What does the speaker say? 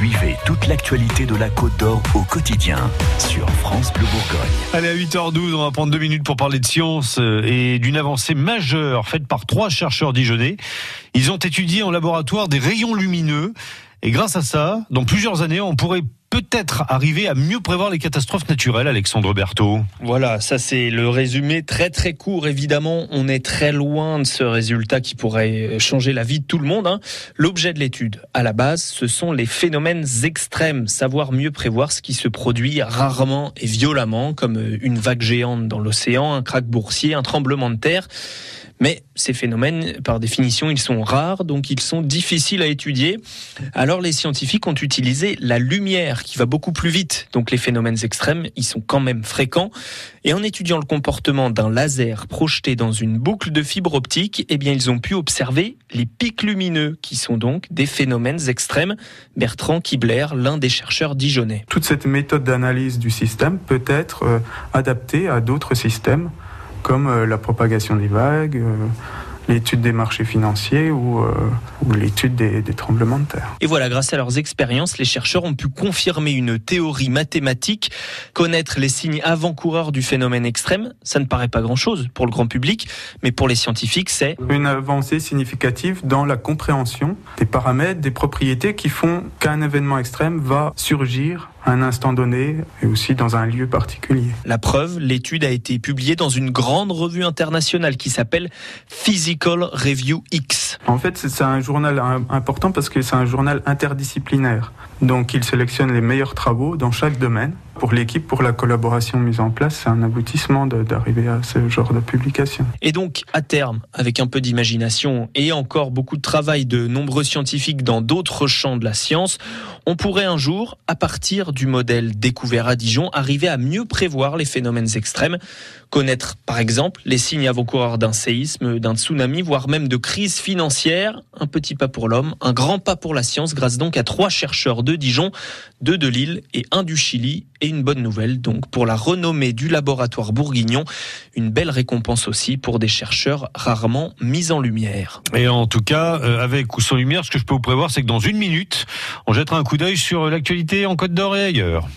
Suivez toute l'actualité de la Côte d'Or au quotidien sur France Bleu Bourgogne. Allez, à 8h12, on va prendre deux minutes pour parler de science euh, et d'une avancée majeure faite par trois chercheurs dijonnais. Ils ont étudié en laboratoire des rayons lumineux et grâce à ça, dans plusieurs années, on pourrait peut-être arriver à mieux prévoir les catastrophes naturelles, Alexandre Berthaud. Voilà, ça c'est le résumé très très court. Évidemment, on est très loin de ce résultat qui pourrait changer la vie de tout le monde. Hein. L'objet de l'étude, à la base, ce sont les phénomènes extrêmes, savoir mieux prévoir ce qui se produit rarement et violemment, comme une vague géante dans l'océan, un krach boursier, un tremblement de terre. Mais ces phénomènes, par définition, ils sont rares, donc ils sont difficiles à étudier. Alors les scientifiques ont utilisé la lumière qui va beaucoup plus vite. Donc les phénomènes extrêmes, ils sont quand même fréquents. Et en étudiant le comportement d'un laser projeté dans une boucle de fibre optique, eh bien ils ont pu observer les pics lumineux, qui sont donc des phénomènes extrêmes. Bertrand Kibler, l'un des chercheurs dijonnais. Toute cette méthode d'analyse du système peut être euh, adaptée à d'autres systèmes comme euh, la propagation des vagues, euh, l'étude des marchés financiers ou, euh, l'étude des, des, tremblements de terre. Et voilà, grâce à leurs expériences, les chercheurs ont pu confirmer une théorie mathématique, connaître les signes avant-coureurs du phénomène extrême. Ça ne paraît pas grand-chose pour le grand public, mais pour les scientifiques, c'est une avancée significative dans la compréhension des paramètres, des propriétés qui font qu'un événement extrême va surgir à un instant donné et aussi dans un lieu particulier. La preuve, l'étude a été publiée dans une grande revue internationale qui s'appelle Physical Review X. En fait, c'est un journal important parce que c'est un journal interdisciplinaire. Donc, il sélectionne les meilleurs travaux dans chaque domaine pour l'équipe, pour la collaboration mise en place, c'est un aboutissement d'arriver à ce genre de publication. Et donc, à terme, avec un peu d'imagination et encore beaucoup de travail de nombreux scientifiques dans d'autres champs de la science, on pourrait un jour, à partir du modèle découvert à Dijon, arriver à mieux prévoir les phénomènes extrêmes, connaître par exemple les signes avant-coureurs d'un séisme, d'un tsunami, voire même de crise financière. Un petit pas pour l'homme, un grand pas pour la science, grâce donc à trois chercheurs de Dijon, deux de Lille et un du Chili et une bonne nouvelle donc pour la renommée du laboratoire bourguignon, une belle récompense aussi pour des chercheurs rarement mis en lumière. Et en tout cas, euh, avec ou sans lumière, ce que je peux vous prévoir, c'est que dans une minute, on jettera un coup d'œil sur l'actualité en Côte d'Or et ailleurs.